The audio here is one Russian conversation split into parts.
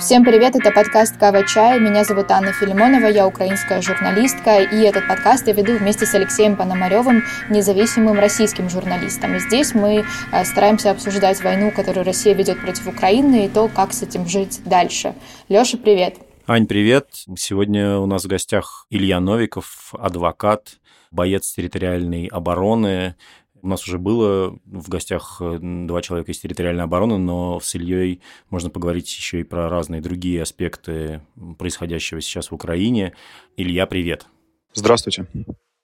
Всем привет, это подкаст «Кава Чай». Меня зовут Анна Филимонова, я украинская журналистка, и этот подкаст я веду вместе с Алексеем Пономаревым, независимым российским журналистом. Здесь мы э, стараемся обсуждать войну, которую Россия ведет против Украины, и то, как с этим жить дальше. Леша, привет. Ань, привет. Сегодня у нас в гостях Илья Новиков, адвокат, боец территориальной обороны, у нас уже было в гостях э, два человека из территориальной обороны, но с Ильей можно поговорить еще и про разные другие аспекты происходящего сейчас в Украине. Илья, привет. Здравствуйте.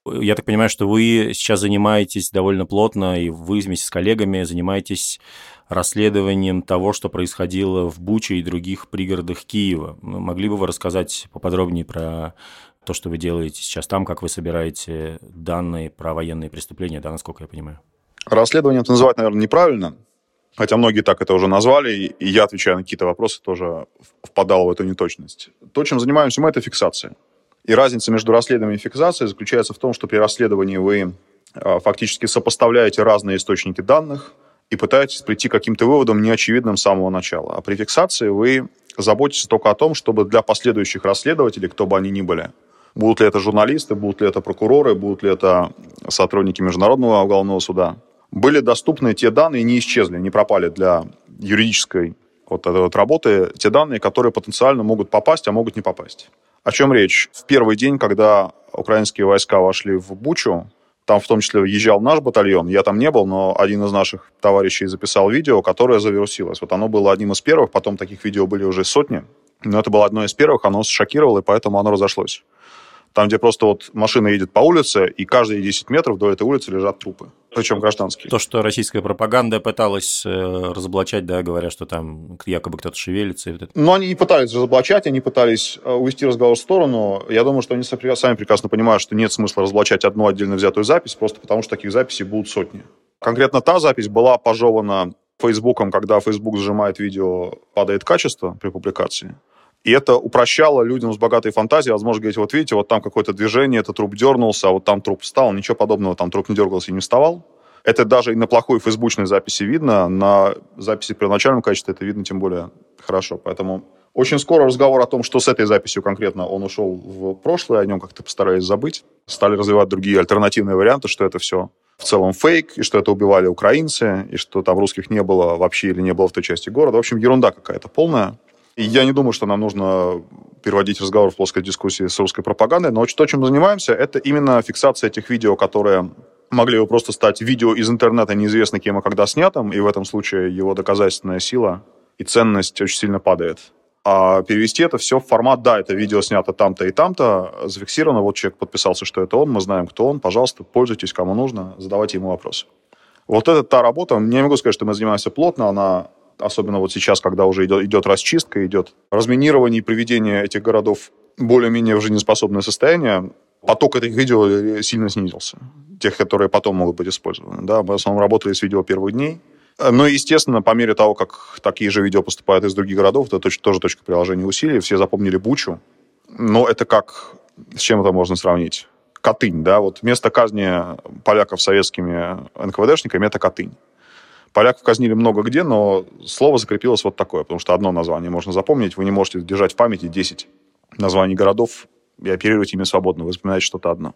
Я так понимаю, что вы сейчас занимаетесь довольно плотно, и вы вместе с коллегами занимаетесь расследованием того, что происходило в Буче и других пригородах Киева. Могли бы вы рассказать поподробнее про то, что вы делаете сейчас там, как вы собираете данные про военные преступления, да, насколько я понимаю? Расследование это называть, наверное, неправильно, хотя многие так это уже назвали, и я, отвечая на какие-то вопросы, тоже впадал в эту неточность. То, чем занимаемся мы, это фиксация. И разница между расследованием и фиксацией заключается в том, что при расследовании вы а, фактически сопоставляете разные источники данных и пытаетесь прийти к каким-то выводам неочевидным с самого начала. А при фиксации вы заботитесь только о том, чтобы для последующих расследователей, кто бы они ни были, Будут ли это журналисты, будут ли это прокуроры, будут ли это сотрудники Международного уголовного суда. Были доступны те данные, не исчезли, не пропали для юридической вот этой вот работы, те данные, которые потенциально могут попасть, а могут не попасть. О чем речь? В первый день, когда украинские войска вошли в Бучу, там в том числе въезжал наш батальон, я там не был, но один из наших товарищей записал видео, которое завирусилось. Вот оно было одним из первых, потом таких видео были уже сотни, но это было одно из первых, оно шокировало, и поэтому оно разошлось. Там, где просто вот машина едет по улице, и каждые 10 метров до этой улицы лежат трупы. Причем гражданские. То, что российская пропаганда пыталась э, разоблачать, да, говоря, что там якобы кто-то шевелится. И вот это. Но они не пытались разоблачать, они пытались э, увести разговор в сторону. Я думаю, что они сами прекрасно понимают, что нет смысла разоблачать одну отдельно взятую запись, просто потому что таких записей будут сотни. Конкретно та запись была пожевана Фейсбуком, когда Facebook сжимает видео, падает качество при публикации. И это упрощало людям с богатой фантазией, возможно, говорить, вот видите, вот там какое-то движение, этот труп дернулся, а вот там труп встал. Ничего подобного, там труп не дергался и не вставал. Это даже и на плохой фейсбучной записи видно, на записи при начальном качестве это видно тем более хорошо. Поэтому очень скоро разговор о том, что с этой записью конкретно он ушел в прошлое, о нем как-то постарались забыть. Стали развивать другие альтернативные варианты, что это все в целом фейк, и что это убивали украинцы, и что там русских не было вообще или не было в той части города. В общем, ерунда какая-то полная. Я не думаю, что нам нужно переводить разговор в плоской дискуссии с русской пропагандой, но то, чем мы занимаемся, это именно фиксация этих видео, которые могли бы просто стать видео из интернета, неизвестно кем и когда снятым, и в этом случае его доказательственная сила и ценность очень сильно падает. А перевести это все в формат, да, это видео снято там-то и там-то, зафиксировано, вот человек подписался, что это он, мы знаем, кто он, пожалуйста, пользуйтесь, кому нужно, задавайте ему вопросы. Вот это та работа, я не могу сказать, что мы занимаемся плотно, она особенно вот сейчас, когда уже идет, идет расчистка, идет разминирование и приведение этих городов более-менее в жизнеспособное состояние, поток этих видео сильно снизился. Тех, которые потом могут быть использованы. Да, мы в основном работали с видео первых дней. Ну и, естественно, по мере того, как такие же видео поступают из других городов, это тоже точка приложения усилий. Все запомнили Бучу. Но это как... С чем это можно сравнить? Катынь, да, вот место казни поляков советскими НКВДшниками – это Катынь. Поляков казнили много где, но слово закрепилось вот такое, потому что одно название можно запомнить, вы не можете держать в памяти 10 названий городов и оперировать ими свободно, вы вспоминаете что-то одно.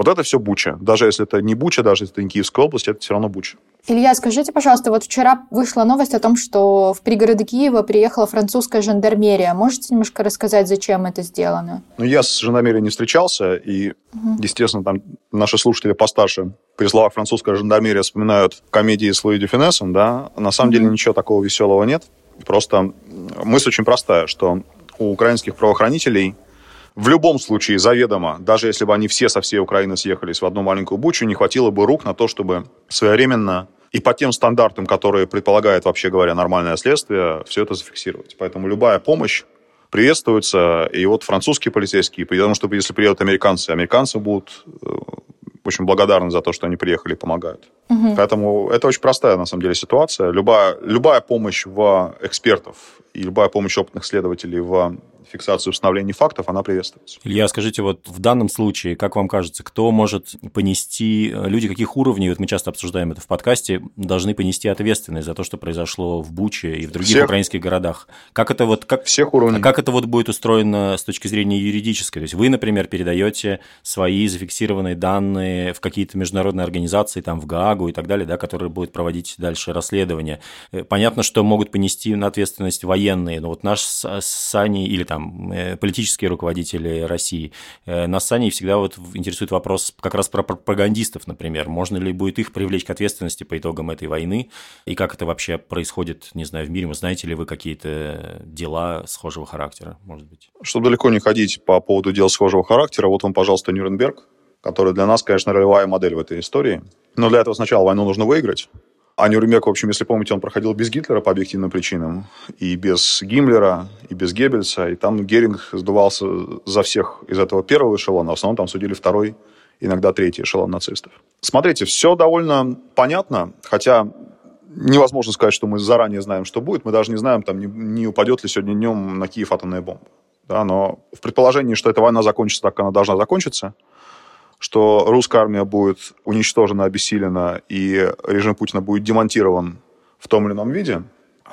Вот это все Буча. Даже если это не Буча, даже если это не Киевская область, это все равно Буча. Илья, скажите, пожалуйста, вот вчера вышла новость о том, что в пригороды Киева приехала французская жандармерия. Можете немножко рассказать, зачем это сделано? Ну, я с жандармерией не встречался, и, угу. естественно, там наши слушатели постарше при словах французская жандармерия вспоминают комедии с Луи Дюфинесом, да. На самом угу. деле ничего такого веселого нет. Просто мысль очень простая, что у украинских правоохранителей в любом случае заведомо, даже если бы они все со всей Украины съехались в одну маленькую бучу, не хватило бы рук на то, чтобы своевременно и по тем стандартам, которые предполагает, вообще говоря, нормальное следствие, все это зафиксировать. Поэтому любая помощь приветствуется. И вот французские полицейские, потому что если приедут американцы, американцы будут э, очень благодарны за то, что они приехали и помогают. Угу. Поэтому это очень простая, на самом деле, ситуация. Любая, любая помощь в экспертов и любая помощь опытных следователей в фиксации установления фактов, она приветствуется. Илья, скажите, вот в данном случае, как вам кажется, кто может понести, люди каких уровней, вот мы часто обсуждаем это в подкасте, должны понести ответственность за то, что произошло в Буче и в других Всех. украинских городах? Как это вот... Как, Всех уровней. Как это вот будет устроено с точки зрения юридической? То есть вы, например, передаете свои зафиксированные данные в какие-то международные организации, там в Гаагу и так далее, да, которые будут проводить дальше расследование. Э, понятно, что могут понести на ответственность военные, но вот наш Сани или там там, э, политические руководители России. Э, нас с всегда вот интересует вопрос как раз про пропагандистов, например. Можно ли будет их привлечь к ответственности по итогам этой войны? И как это вообще происходит, не знаю, в мире? Вы знаете ли вы какие-то дела схожего характера, может быть? Чтобы далеко не ходить по поводу дел схожего характера, вот вам, пожалуйста, Нюрнберг, который для нас, конечно, ролевая модель в этой истории. Но для этого сначала войну нужно выиграть. А Нюрнберг, в общем, если помните, он проходил без Гитлера по объективным причинам, и без Гиммлера, и без Геббельса, и там Геринг сдувался за всех из этого первого эшелона, а в основном там судили второй, иногда третий эшелон нацистов. Смотрите, все довольно понятно, хотя невозможно сказать, что мы заранее знаем, что будет, мы даже не знаем, там, не, не упадет ли сегодня днем на Киев атомная бомба. Да, но в предположении, что эта война закончится так, как она должна закончиться – что русская армия будет уничтожена, обессилена, и режим Путина будет демонтирован в том или ином виде.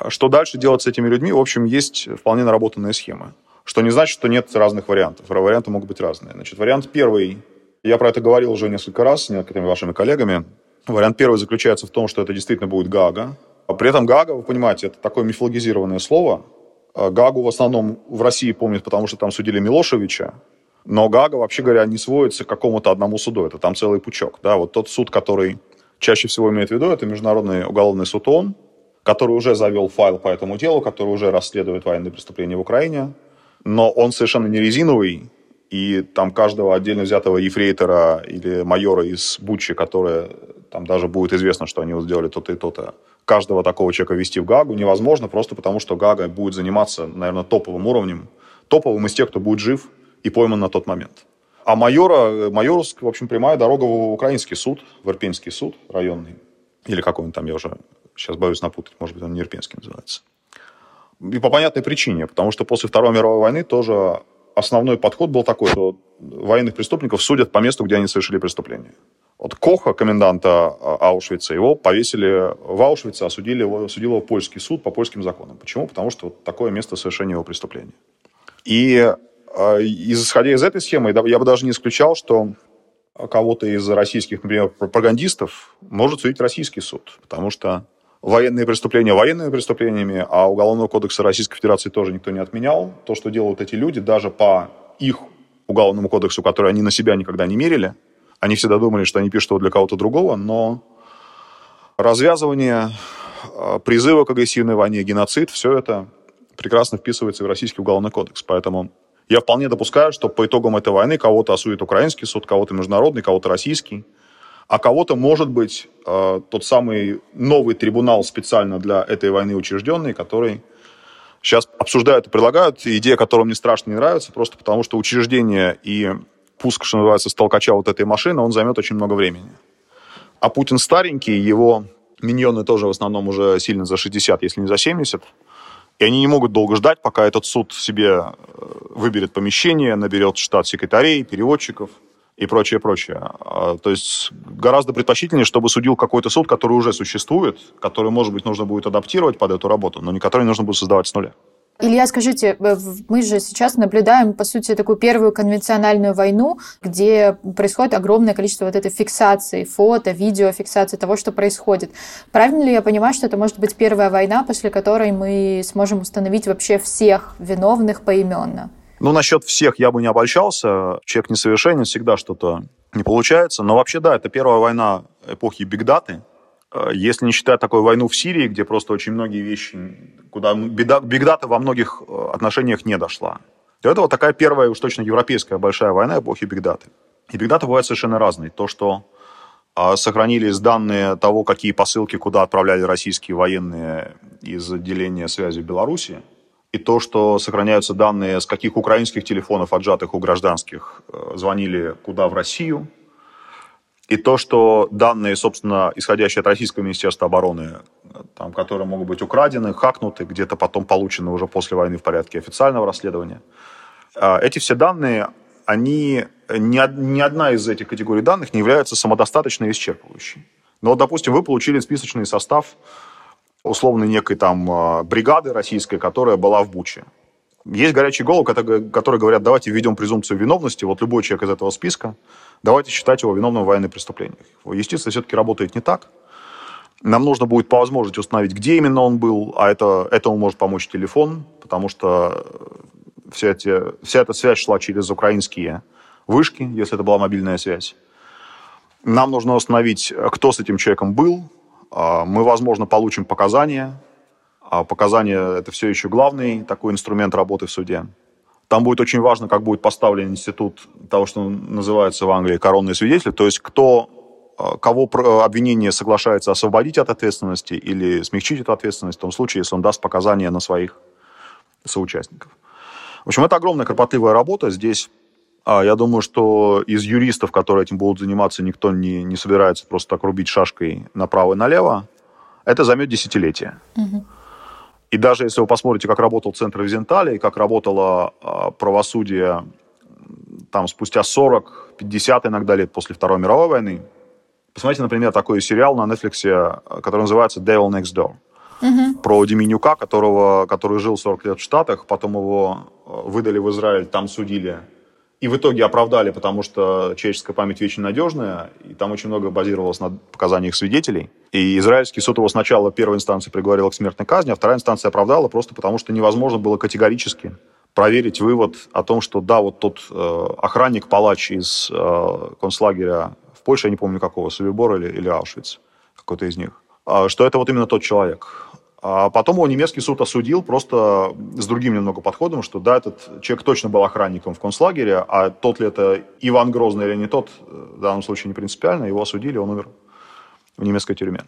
Что дальше делать с этими людьми? В общем, есть вполне наработанная схема. Что не значит, что нет разных вариантов. Варианты могут быть разные. Значит, вариант первый, я про это говорил уже несколько раз с некоторыми вашими коллегами. Вариант первый заключается в том, что это действительно будет Гага. При этом Гага, вы понимаете, это такое мифологизированное слово. Гагу в основном в России помнят, потому что там судили Милошевича, но Гага, вообще говоря, не сводится к какому-то одному суду. Это там целый пучок. Да? Вот тот суд, который чаще всего имеет в виду, это Международный уголовный суд ООН, который уже завел файл по этому делу, который уже расследует военные преступления в Украине. Но он совершенно не резиновый, и там каждого отдельно взятого ефрейтора или майора из Бучи, которые там даже будет известно, что они вот сделали то-то и то-то, каждого такого человека вести в Гагу невозможно, просто потому что Гага будет заниматься, наверное, топовым уровнем, топовым из тех, кто будет жив и пойман на тот момент. А майора, Майоровск, в общем, прямая дорога в украинский суд, в Ирпенский суд районный. Или какой он там, я уже сейчас боюсь напутать, может быть, он не Ирпенский называется. И по понятной причине, потому что после Второй мировой войны тоже основной подход был такой, что военных преступников судят по месту, где они совершили преступление. Вот Коха, коменданта Аушвица, его повесили в Аушвице, осудили его, осудил его польский суд по польским законам. Почему? Потому что вот такое место совершения его преступления. И а, исходя из этой схемы, я бы даже не исключал, что кого-то из российских, например, пропагандистов может судить российский суд, потому что военные преступления военными преступлениями, а Уголовного кодекса Российской Федерации тоже никто не отменял. То, что делают эти люди, даже по их Уголовному кодексу, который они на себя никогда не мерили, они всегда думали, что они пишут его для кого-то другого, но развязывание, а, призывы к агрессивной войне, геноцид, все это прекрасно вписывается в Российский Уголовный кодекс. Поэтому я вполне допускаю, что по итогам этой войны кого-то осудит украинский суд, кого-то международный, кого-то российский, а кого-то, может быть, э, тот самый новый трибунал специально для этой войны учрежденный, который сейчас обсуждают и предлагают, идея которая мне страшно не нравится, просто потому что учреждение и пуск, что называется, с вот этой машины, он займет очень много времени. А Путин старенький, его миньоны тоже в основном уже сильно за 60, если не за 70, и они не могут долго ждать, пока этот суд себе э, выберет помещение, наберет штат секретарей, переводчиков и прочее, прочее. А, то есть гораздо предпочтительнее, чтобы судил какой-то суд, который уже существует, который, может быть, нужно будет адаптировать под эту работу, но не который нужно будет создавать с нуля. Илья, скажите, э, мы же сейчас наблюдаем, по сути, такую первую конвенциональную войну, где происходит огромное количество вот этой фиксации, фото, видео, фиксации того, что происходит. Правильно ли я понимаю, что это может быть первая война, после которой мы сможем установить вообще всех виновных поименно? Ну, насчет всех я бы не обольщался. Человек несовершенен, всегда что-то не получается. Но вообще, да, это первая война эпохи бигдаты, если не считать такую войну в Сирии, где просто очень многие вещи, куда бигдата во многих э, отношениях не дошла, то это вот такая первая уж точно европейская большая война эпохи бигдаты. И бигдаты бывают совершенно разные. То, что а, сохранились данные того, какие посылки куда отправляли российские военные из отделения связи в Беларуси, и то, что сохраняются данные, с каких украинских телефонов, отжатых у гражданских, э, звонили куда в Россию, И то, что данные, собственно, исходящие от Российского Министерства обороны, там, которые могут быть украдены, хакнуты, где-то потом получены уже после войны в порядке официального расследования, а, эти все данные, они, ни, ни одна из этих категорий данных не является самодостаточной и исчерпывающей. Но, вот, допустим, вы получили списочный состав условно некой там а, бригады российской, которая была в Буче. Есть горячие головы, которые говорят, давайте введем презумпцию виновности, вот любой человек из этого списка, давайте считать его виновным в военных преступлениях. Юстиция все-таки работает не так. Нам нужно будет по возможности установить, где именно он был, а это, этому может помочь телефон, потому что вся, эти, вся эта связь шла через украинские вышки, если это была мобильная связь. Нам нужно установить, кто с этим человеком был. А, мы, возможно, получим показания. А показания – это все еще главный такой инструмент работы в суде. Там будет очень важно, как будет поставлен институт того, что называется в Англии коронные свидетели, то есть кто, а, кого обвинение соглашается освободить от ответственности или смягчить эту ответственность в том случае, если он даст показания на своих соучастников. В общем, это огромная кропотливая работа. Здесь а, я думаю, что из юристов, которые этим будут заниматься, никто не, не собирается просто так рубить шашкой направо и налево. Это займет десятилетия. Угу. И даже если вы посмотрите, как работал Центр Визентали, и как работало э, правосудие там спустя 40-50 иногда лет после Второй мировой войны, посмотрите, например, такой сериал на Netflix, который называется «Devil Next Door» угу. про Деменюка, которого, который жил 40 лет в Штатах, потом его э, выдали в Израиль, там судили. И в итоге оправдали, потому что человеческая память вечно надежная, и там очень много базировалось на показаниях свидетелей. И израильский суд его сначала первой инстанции приговорил к смертной казни, а вторая инстанция оправдала просто потому, что невозможно было категорически проверить вывод о том, что да, вот тот э, охранник-палач из э, концлагеря в Польше, я не помню какого, Собибор или, или Аушвиц, какой-то из них, э, что это вот именно тот человек. А потом его немецкий суд осудил просто с другим немного подходом, что да, этот человек точно был охранником в концлагере, а тот ли это Иван Грозный или не тот, в данном случае не принципиально, его осудили, он умер в немецкой тюрьме.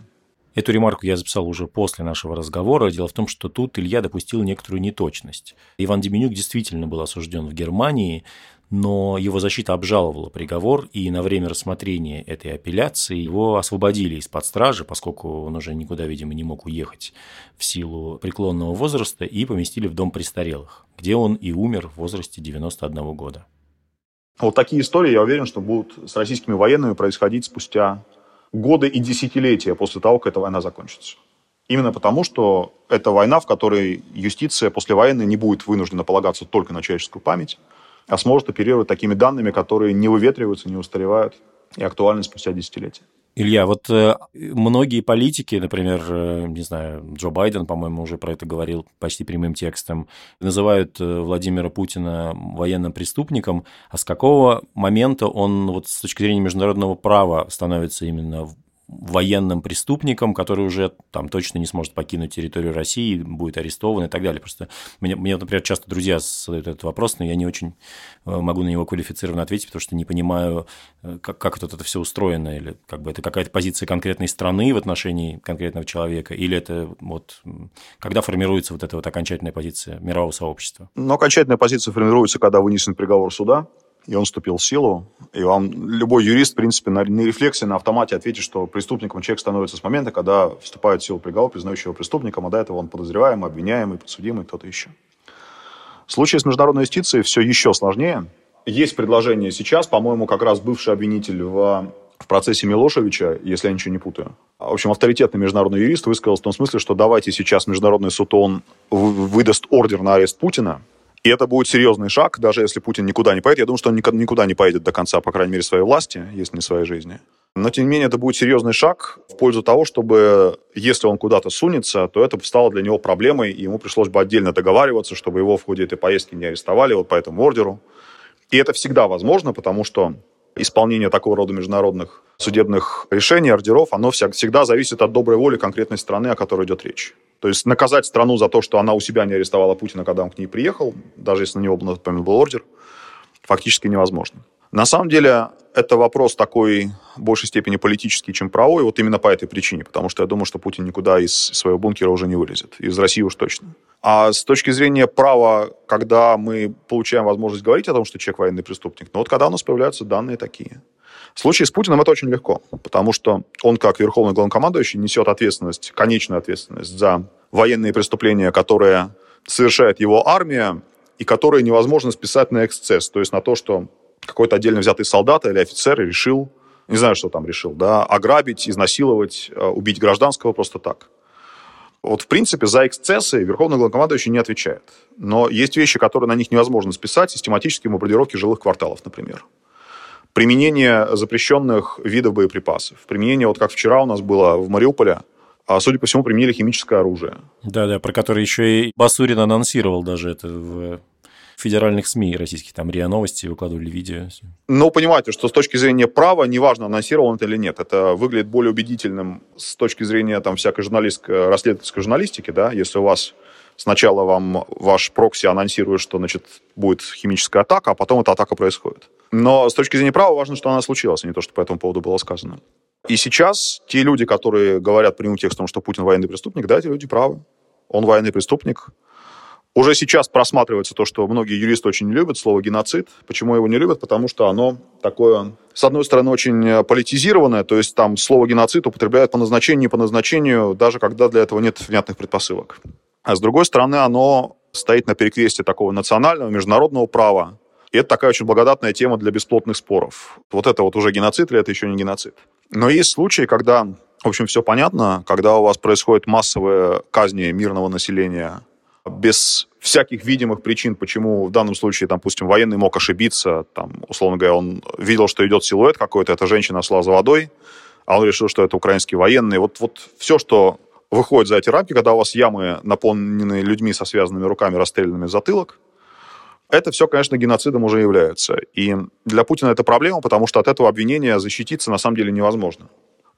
Эту ремарку я записал уже после нашего разговора. Дело в том, что тут Илья допустил некоторую неточность. Иван Деменюк действительно был осужден в Германии, но его защита обжаловала приговор, и на время рассмотрения этой апелляции его освободили из-под стражи, поскольку он уже никуда, видимо, не мог уехать в силу преклонного возраста, и поместили в дом престарелых, где он и умер в возрасте 91 года. Вот такие истории, я уверен, что будут с российскими военными происходить спустя годы и десятилетия после того, как эта война закончится. Именно потому, что это война, в которой юстиция послевоенная не будет вынуждена полагаться только на человеческую память, а сможет оперировать такими данными, которые не выветриваются, не устаревают и актуальны спустя десятилетия. Илья, вот э, многие политики, например, э, не знаю, Джо Байден, по-моему, уже про это говорил почти прямым текстом, называют э, Владимира Путина военным преступником. А с какого момента он вот с точки зрения международного права становится именно военным преступником, который уже там точно не сможет покинуть территорию России, будет арестован и так далее. Просто мне, мне например, часто друзья задают этот вопрос, но я не очень э, могу на него квалифицированно ответить, потому что не понимаю, э, как, как вот это все устроено, или как бы это какая-то позиция конкретной страны в отношении конкретного человека, или это вот когда формируется вот эта вот окончательная позиция мирового сообщества? Ну, окончательная позиция формируется, когда вынесен приговор суда, и он вступил в силу, и вам любой юрист, в принципе, на, на рефлексе, на автомате ответит, что преступником человек становится с момента, когда вступает в силу приговор, признающий его преступником, а до этого он подозреваемый, обвиняемый, подсудимый, кто-то еще. В случае с международной юстицией все еще сложнее. Есть предложение сейчас, по-моему, как раз бывший обвинитель в, в процессе Милошевича, если я ничего не путаю. В общем, авторитетный международный юрист высказал в том смысле, что давайте сейчас международный суд, он выдаст ордер на арест Путина, и это будет серьезный шаг, даже если Путин никуда не поедет. Я думаю, что он никуда не поедет до конца, по крайней мере, своей власти, если не своей жизни. Но, тем не менее, это будет серьезный шаг в пользу того, чтобы, если он куда-то сунется, то это стало для него проблемой, и ему пришлось бы отдельно договариваться, чтобы его в ходе этой поездки не арестовали вот по этому ордеру. И это всегда возможно, потому что исполнение такого рода международных судебных решений, ордеров, оно всегда зависит от доброй воли конкретной страны, о которой идет речь. То есть наказать страну за то, что она у себя не арестовала Путина, когда он к ней приехал, даже если на него, например, был ордер, фактически невозможно. На самом деле, это вопрос такой в большей степени политический, чем правовой, вот именно по этой причине, потому что я думаю, что Путин никуда из своего бункера уже не вылезет, из России уж точно. А с точки зрения права, когда мы получаем возможность говорить о том, что человек военный преступник, ну вот когда у нас появляются данные такие. В случае с Путиным это очень легко, потому что он, как верховный главнокомандующий, несет ответственность, конечную ответственность за военные преступления, которые совершает его армия, и которые невозможно списать на эксцесс, то есть на то, что какой-то отдельно взятый солдат или офицер решил, не знаю, что там решил, да, ограбить, изнасиловать, э, убить гражданского просто так. Вот, в принципе, за эксцессы Верховный главнокомандующий не отвечает. Но есть вещи, которые на них невозможно списать, систематические бомбардировки жилых кварталов, например. Применение запрещенных видов боеприпасов. Применение, вот как вчера у нас было в Мариуполе, а, судя по всему, применили химическое оружие. Да-да, про которое еще и Басурин анонсировал даже это в федеральных СМИ российских, там РИА Новости выкладывали видео. Ну, понимаете, что с точки зрения права, неважно, анонсировал он это или нет, это выглядит более убедительным с точки зрения там всякой журналистской, расследовательской журналистики, да, если у вас сначала вам ваш прокси анонсирует, что, значит, будет химическая атака, а потом эта атака происходит. Но с точки зрения права важно, что она случилась, а не то, что по этому поводу было сказано. И сейчас те люди, которые говорят прямым текстом, что Путин военный преступник, да, эти люди правы. Он военный преступник, уже сейчас просматривается то, что многие юристы очень не любят слово геноцид. Почему его не любят? Потому что оно такое, с одной стороны, очень политизированное, то есть там слово геноцид употребляют по назначению, не по назначению, даже когда для этого нет внятных предпосылок. А с другой стороны, оно стоит на перекрестии такого национального, международного права. И это такая очень благодатная тема для бесплотных споров. Вот это вот уже геноцид или это еще не геноцид? Но есть случаи, когда, в общем, все понятно, когда у вас происходит массовые казни мирного населения без всяких видимых причин, почему в данном случае, допустим, военный мог ошибиться, там, условно говоря, он видел, что идет силуэт какой-то, эта женщина шла за водой, а он решил, что это украинский военный. Вот, вот все, что выходит за эти рамки, когда у вас ямы наполнены людьми со связанными руками, расстрелянными в затылок, это все, конечно, геноцидом уже является. И для Путина это проблема, потому что от этого обвинения защититься на самом деле невозможно.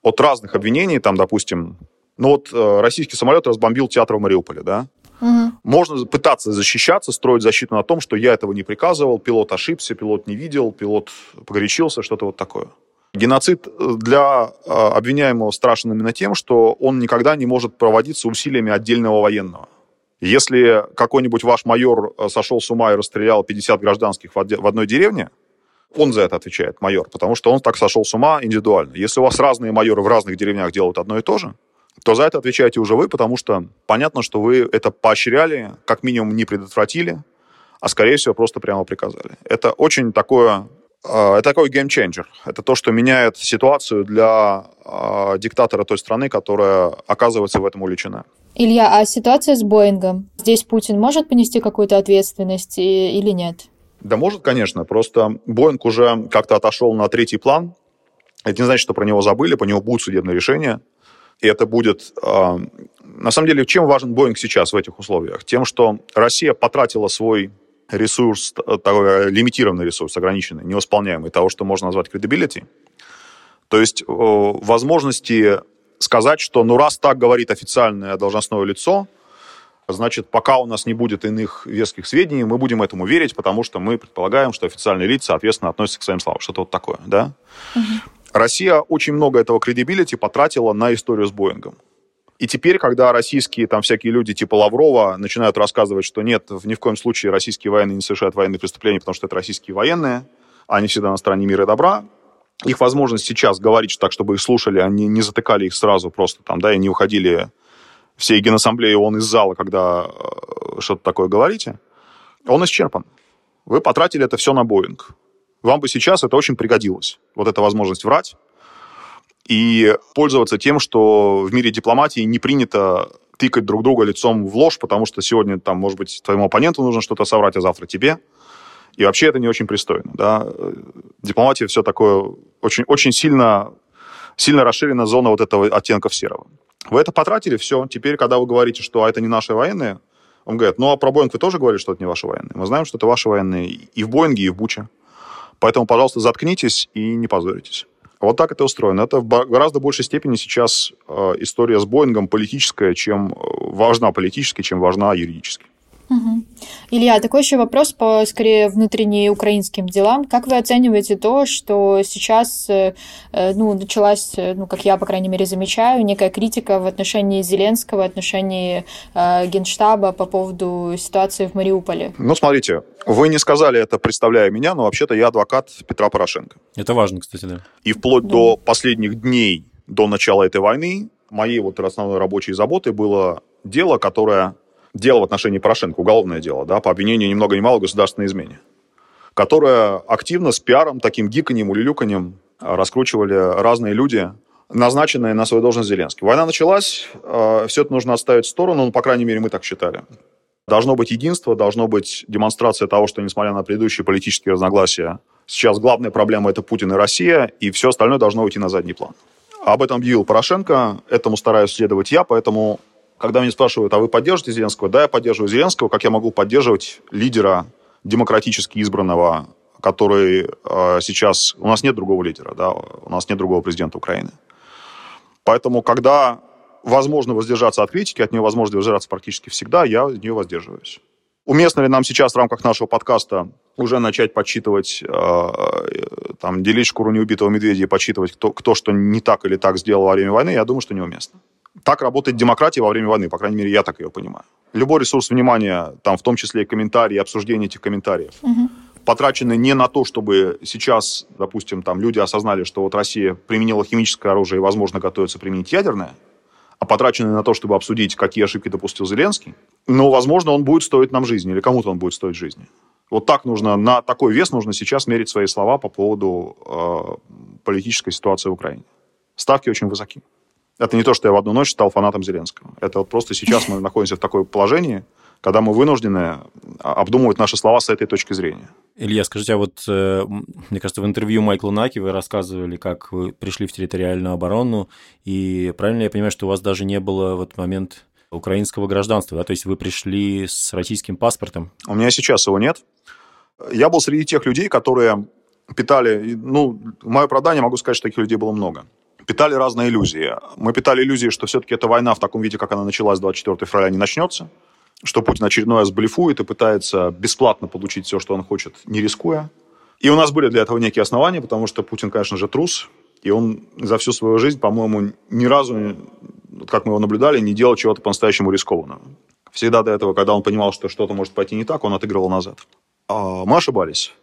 От разных обвинений, там, допустим, ну вот э, российский самолет разбомбил театр в Мариуполе, да? Угу. Можно пытаться защищаться, строить защиту на том, что я этого не приказывал, пилот ошибся, пилот не видел, пилот погорячился, что-то вот такое. Геноцид э, для э, обвиняемого страшен именно тем, что он никогда не может проводиться усилиями отдельного военного. Если какой-нибудь ваш майор э, сошел с ума и расстрелял 50 гражданских в одной деревне, он за это отвечает, майор, потому что он так сошел с ума индивидуально. Если у вас разные майоры в разных деревнях делают одно и то же, то за это отвечаете уже вы, потому что понятно, что вы это поощряли, как минимум не предотвратили, а скорее всего просто прямо приказали. Это очень такое а, это такой геймченджер. Это то, что меняет ситуацию для э, диктатора той страны, которая оказывается в этом увлечена. Илья, а ситуация с Боингом? Здесь Путин может понести какую-то ответственность или нет? Да может, конечно. Просто Боинг уже как-то отошел на третий план. Это не значит, что про него забыли, по нему будет судебное решение. И это будет... Э, на самом деле, чем важен Боинг сейчас в этих условиях? Тем, что Россия потратила свой ресурс, такой лимитированный ресурс, ограниченный, невосполняемый, того, что можно назвать credibility. То есть возможности сказать, что ну раз так говорит официальное должностное лицо, значит, пока у нас не будет иных веских сведений, мы будем этому верить, потому что мы предполагаем, что официальные лица, соответственно, относятся к своим словам. Что-то вот такое, да? Угу. Россия очень много этого кредибилити потратила на историю с Боингом. И теперь, когда российские там всякие люди типа Лаврова начинают рассказывать, что нет, ни в коем случае российские военные не совершают военные преступления, потому что это российские военные, они всегда на стороне мира и добра, их возможность сейчас говорить так, чтобы их слушали, они не затыкали их сразу просто там, да, и не уходили все Генассамблеи ООН из зала, когда э, что-то такое говорите, он исчерпан. Вы потратили это все на Боинг. Вам бы сейчас это очень пригодилось. Вот эта возможность врать и пользоваться тем, что в мире дипломатии не принято тыкать друг друга лицом в ложь, потому что сегодня там, может быть, твоему оппоненту нужно что-то соврать, а завтра тебе. И вообще это не очень пристойно. Да? Дипломатия все такое очень, очень сильно, сильно расширена зона вот этого оттенков серого. Вы это потратили, все. Теперь, когда вы говорите, что а это не наши военные, он говорит, ну а про Боинг вы тоже говорите, что это не ваши военные. Мы знаем, что это ваши военные и в Боинге, и в Буче. Поэтому, пожалуйста, заткнитесь и не позоритесь. Вот так это устроено. Это в гораздо большей степени сейчас э, история с Боингом политическая, чем э, важна политически, чем важна юридически. Угу. Илья, такой еще вопрос по, скорее, внутренним украинским делам. Как вы оцениваете то, что сейчас, э, э, ну, началась, э, ну, как я, по крайней мере, замечаю, некая критика в отношении Зеленского, в отношении э, Генштаба по поводу ситуации в Мариуполе? Ну, смотрите, вы не сказали это, представляя меня, но вообще-то я адвокат Петра Порошенко. Это важно, кстати, да. И вплоть да. до последних дней до начала этой войны моей вот основной рабочей заботой было дело, которое дело в отношении Порошенко, уголовное дело, да, по обвинению ни много ни мало государственной измене, которое активно с пиаром, таким гиканьем, улюлюканьем раскручивали разные люди, назначенные на свою должность Зеленский. Война началась, э, все это нужно оставить в сторону, ну, по крайней мере, мы так считали. Должно быть единство, должно быть демонстрация того, что, несмотря на предыдущие политические разногласия, сейчас главная проблема – это Путин и Россия, и все остальное должно уйти на задний план. Об этом объявил Порошенко, этому стараюсь следовать я, поэтому когда меня спрашивают, а вы поддерживаете Зеленского? Да, я поддерживаю Зеленского. Как я могу поддерживать лидера демократически избранного, который э, сейчас... У нас нет другого лидера, да, у нас нет другого президента Украины. Поэтому, когда возможно воздержаться от критики, от нее возможно воздержаться практически всегда, я от нее воздерживаюсь. Уместно ли нам сейчас в рамках нашего подкаста уже начать подсчитывать, э, там, делить шкуру неубитого медведя и подсчитывать, кто, кто что не так или так сделал во время войны, я думаю, что неуместно. Так работает демократия во время войны, по крайней мере, я так ее понимаю. Любой ресурс внимания, там, в том числе и комментарии, обсуждение этих комментариев, угу. потрачены не на то, чтобы сейчас, допустим, там, люди осознали, что вот Россия применила химическое оружие и, возможно, готовится применить ядерное, а потрачены на то, чтобы обсудить, какие ошибки допустил Зеленский, но, возможно, он будет стоить нам жизни, или кому-то он будет стоить жизни. Вот так нужно, на такой вес нужно сейчас мерить свои слова по поводу э, политической ситуации в Украине. Ставки очень высоки. Это не то, что я в одну ночь стал фанатом Зеленского. Это вот просто сейчас мы находимся в таком положении, когда мы вынуждены а, обдумывать наши слова с этой точки зрения. Илья, скажите, а вот, э, мне кажется, в интервью Майкла Наки вы рассказывали, как вы пришли в территориальную оборону, и правильно я понимаю, что у вас даже не было в этот момент украинского гражданства, да? То есть вы пришли с российским паспортом? У меня сейчас его нет. Я был среди тех людей, которые питали, ну, мое продание, могу сказать, что таких людей было много питали разные иллюзии. Мы питали иллюзии, что все-таки эта война в таком виде, как она началась 24 февраля, не начнется, что Путин очередной раз блефует и пытается бесплатно получить все, что он хочет, не рискуя. И у нас были для этого некие основания, потому что Путин, конечно же, трус, и он за всю свою жизнь, по-моему, ни разу, как мы его наблюдали, не делал чего-то по-настоящему рискованного. Всегда до этого, когда он понимал, что что-то может пойти не так, он отыгрывал назад. А мы ошибались.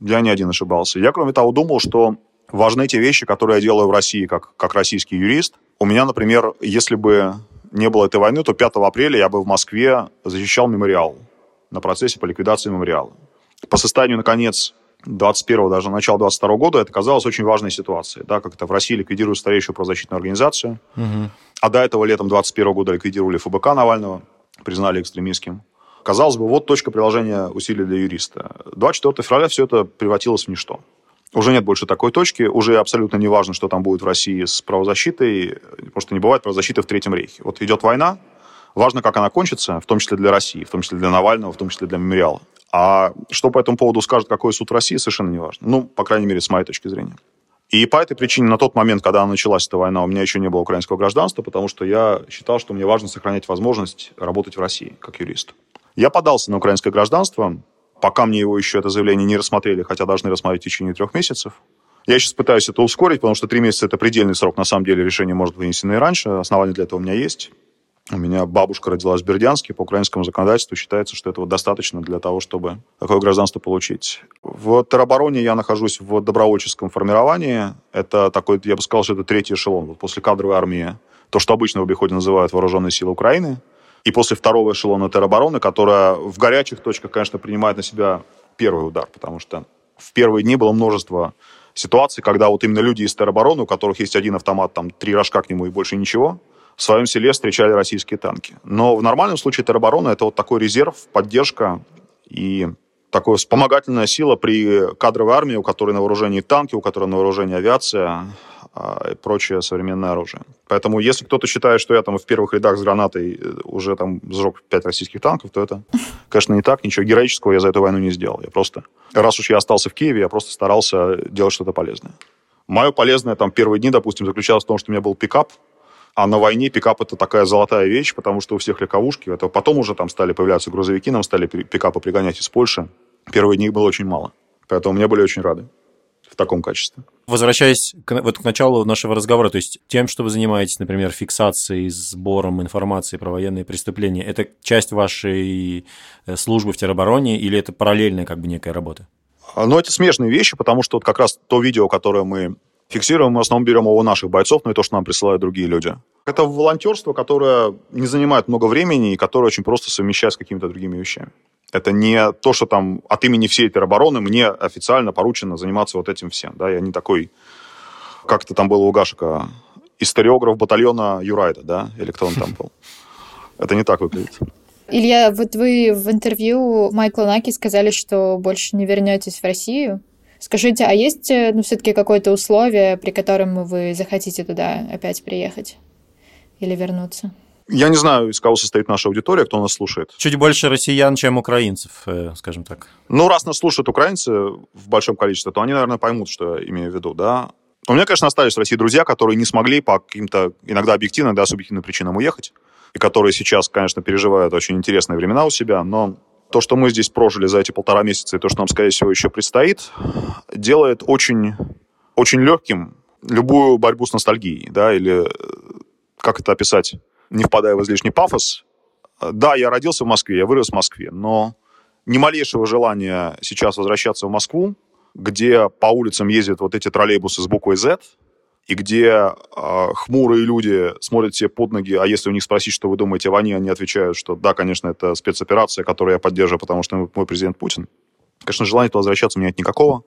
Я не один ошибался. Я, кроме того, думал, что важны те вещи, которые я делаю в России как, как российский юрист. У меня, например, если бы не было этой войны, то 5 апреля я бы в Москве защищал мемориал на процессе по ликвидации мемориала. По состоянию, наконец, 21 даже начала 22 года это казалось очень важной ситуацией, да, как это в России ликвидируют старейшую правозащитную организацию, угу. а до этого летом 21 года ликвидировали ФБК Навального, признали экстремистским. Казалось бы, вот точка приложения усилий для юриста. 24 февраля все это превратилось в ничто. Уже нет больше такой точки, уже абсолютно не важно, что там будет в России с правозащитой, потому что не бывает правозащиты в Третьем рейхе. Вот идет война, важно, как она кончится, в том числе для России, в том числе для Навального, в том числе для мемориала. А что по этому поводу скажет какой суд России, совершенно не важно. Ну, по крайней мере, с моей точки зрения. И по этой причине на тот момент, когда началась эта война, у меня еще не было украинского гражданства, потому что я считал, что мне важно сохранять возможность работать в России как юрист. Я подался на украинское гражданство, Пока мне его еще это заявление не рассмотрели, хотя должны рассмотреть в течение трех месяцев. Я сейчас пытаюсь это ускорить, потому что три месяца – это предельный срок. На самом деле решение может вынесено и раньше. Основания для этого у меня есть. У меня бабушка родилась в Бердянске. По украинскому законодательству считается, что этого достаточно для того, чтобы такое гражданство получить. В теробороне я нахожусь в добровольческом формировании. Это такой, я бы сказал, что это третий эшелон. Вот после кадровой армии, то, что обычно в обиходе называют вооруженные силы Украины – и после второго эшелона теробороны, которая в горячих точках, конечно, принимает на себя первый удар, потому что в первые дни было множество ситуаций, когда вот именно люди из теробороны, у которых есть один автомат, там три рожка к нему и больше ничего, в своем селе встречали российские танки. Но в нормальном случае тероборона это вот такой резерв, поддержка и такая вспомогательная сила при кадровой армии, у которой на вооружении танки, у которой на вооружении авиация, а, и прочее современное оружие. Поэтому если кто-то считает, что я там в первых рядах с гранатой э, уже там сжег пять российских танков, то это, конечно, не так. Ничего героического я за эту войну не сделал. Я просто, раз уж я остался в Киеве, я просто старался делать что-то полезное. Мое полезное там первые дни, допустим, заключалось в том, что у меня был пикап, А на войне пикап это такая золотая вещь, потому что у всех легковушки. Это потом уже там стали появляться грузовики, нам стали пикапы пригонять из Польши. Первые дни их было очень мало. Поэтому мне были очень рады в таком качестве. Возвращаясь к, вот к началу нашего разговора, то есть тем, что вы занимаетесь, например, фиксацией, сбором информации про военные преступления, это часть вашей э, службы в теробороне или это параллельная как бы некая работа? Ну, это смежные вещи, потому что вот как раз то видео, которое мы фиксируем, мы в основном берем его у наших бойцов, но и то, что нам присылают другие люди. Это волонтерство, которое не занимает много времени и которое очень просто совмещать с какими-то другими вещами. Это не то, что там от имени всей теробороны мне официально поручено заниматься вот этим всем. Да? Я не такой, как это там было у Гашика, историограф батальона Юрайда, да? Или кто он там был. Это не так выглядит. Илья, вот вы в интервью Майкла Наки сказали, что больше не вернетесь в Россию. Скажите, а есть э, ну, все-таки какое-то условие, при котором вы захотите туда опять приехать или вернуться? Я не знаю, из кого состоит наша аудитория, кто нас слушает. Чуть больше россиян, чем украинцев, э, скажем так. Ну, раз нас слушают украинцы в большом количестве, то они, наверное, поймут, что я имею в виду, да. У меня, конечно, остались в России друзья, которые не смогли по каким-то иногда объективным, да, субъективным причинам уехать, и которые сейчас, конечно, переживают очень интересные времена у себя, но то, что мы здесь прожили за эти полтора месяца, и то, что нам, скорее всего, еще предстоит, делает очень, очень легким любую борьбу с ностальгией, да, или как это описать, не впадая в излишний пафос. Да, я родился в Москве, я вырос в Москве, но ни малейшего желания сейчас возвращаться в Москву, где по улицам ездят вот эти троллейбусы с буквой Z, и где э, хмурые люди смотрят себе под ноги, а если у них спросить, что вы думаете о войне, они отвечают, что да, конечно, это спецоперация, которую я поддерживаю, потому что мой президент Путин. Конечно, желания туда возвращаться у меня нет никакого.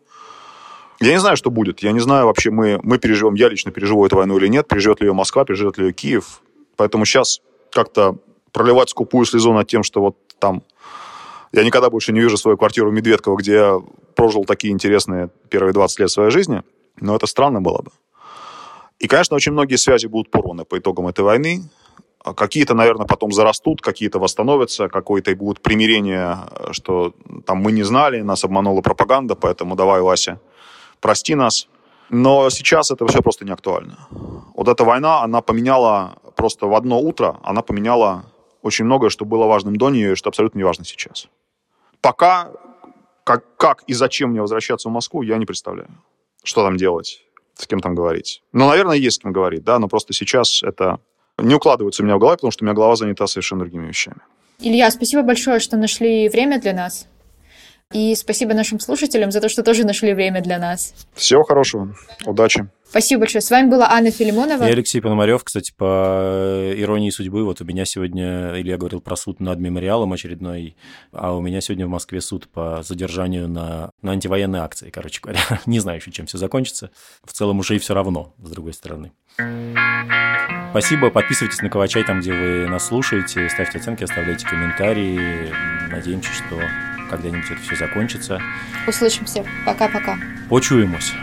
Я не знаю, что будет. Я не знаю вообще, мы, мы переживем, я лично переживу эту войну или нет, переживет ли ее Москва, переживет ли ее Киев. Поэтому сейчас как-то проливать скупую слезу над тем, что вот там я никогда больше не вижу свою квартиру в Медведково, где я прожил такие интересные первые 20 лет своей жизни, но это странно было бы. И, конечно, очень многие связи будут порваны по итогам этой войны. Какие-то, наверное, потом зарастут, какие-то восстановятся, какое-то и будет примирение, что там мы не знали, нас обманула пропаганда, поэтому давай, Вася, прости нас. Но сейчас это все просто не актуально. Вот эта война, она поменяла просто в одно утро, она поменяла очень многое, что было важным до нее и что абсолютно не важно сейчас. Пока как, как и зачем мне возвращаться в Москву, я не представляю. Что там делать, с кем там говорить. Ну, наверное, есть с кем говорить, да, но просто сейчас это не укладывается у меня в голове, потому что у меня голова занята совершенно другими вещами. Илья, спасибо большое, что нашли время для нас. И спасибо нашим слушателям за то, что тоже нашли время для нас. Всего хорошего. Удачи. Спасибо большое. С вами была Анна Филимонова. И Алексей Пономарев. Кстати, по иронии судьбы, вот у меня сегодня, Илья говорил про суд над мемориалом очередной, а у меня сегодня в Москве суд по задержанию на, на антивоенной акции, короче говоря. Не знаю еще, чем все закончится. В целом уже и все равно, с другой стороны. Спасибо. Подписывайтесь на Ковачай там, где вы нас слушаете. Ставьте оценки, оставляйте комментарии. Надеемся, что когда-нибудь это все закончится. Услышимся. Пока-пока. Почуемся.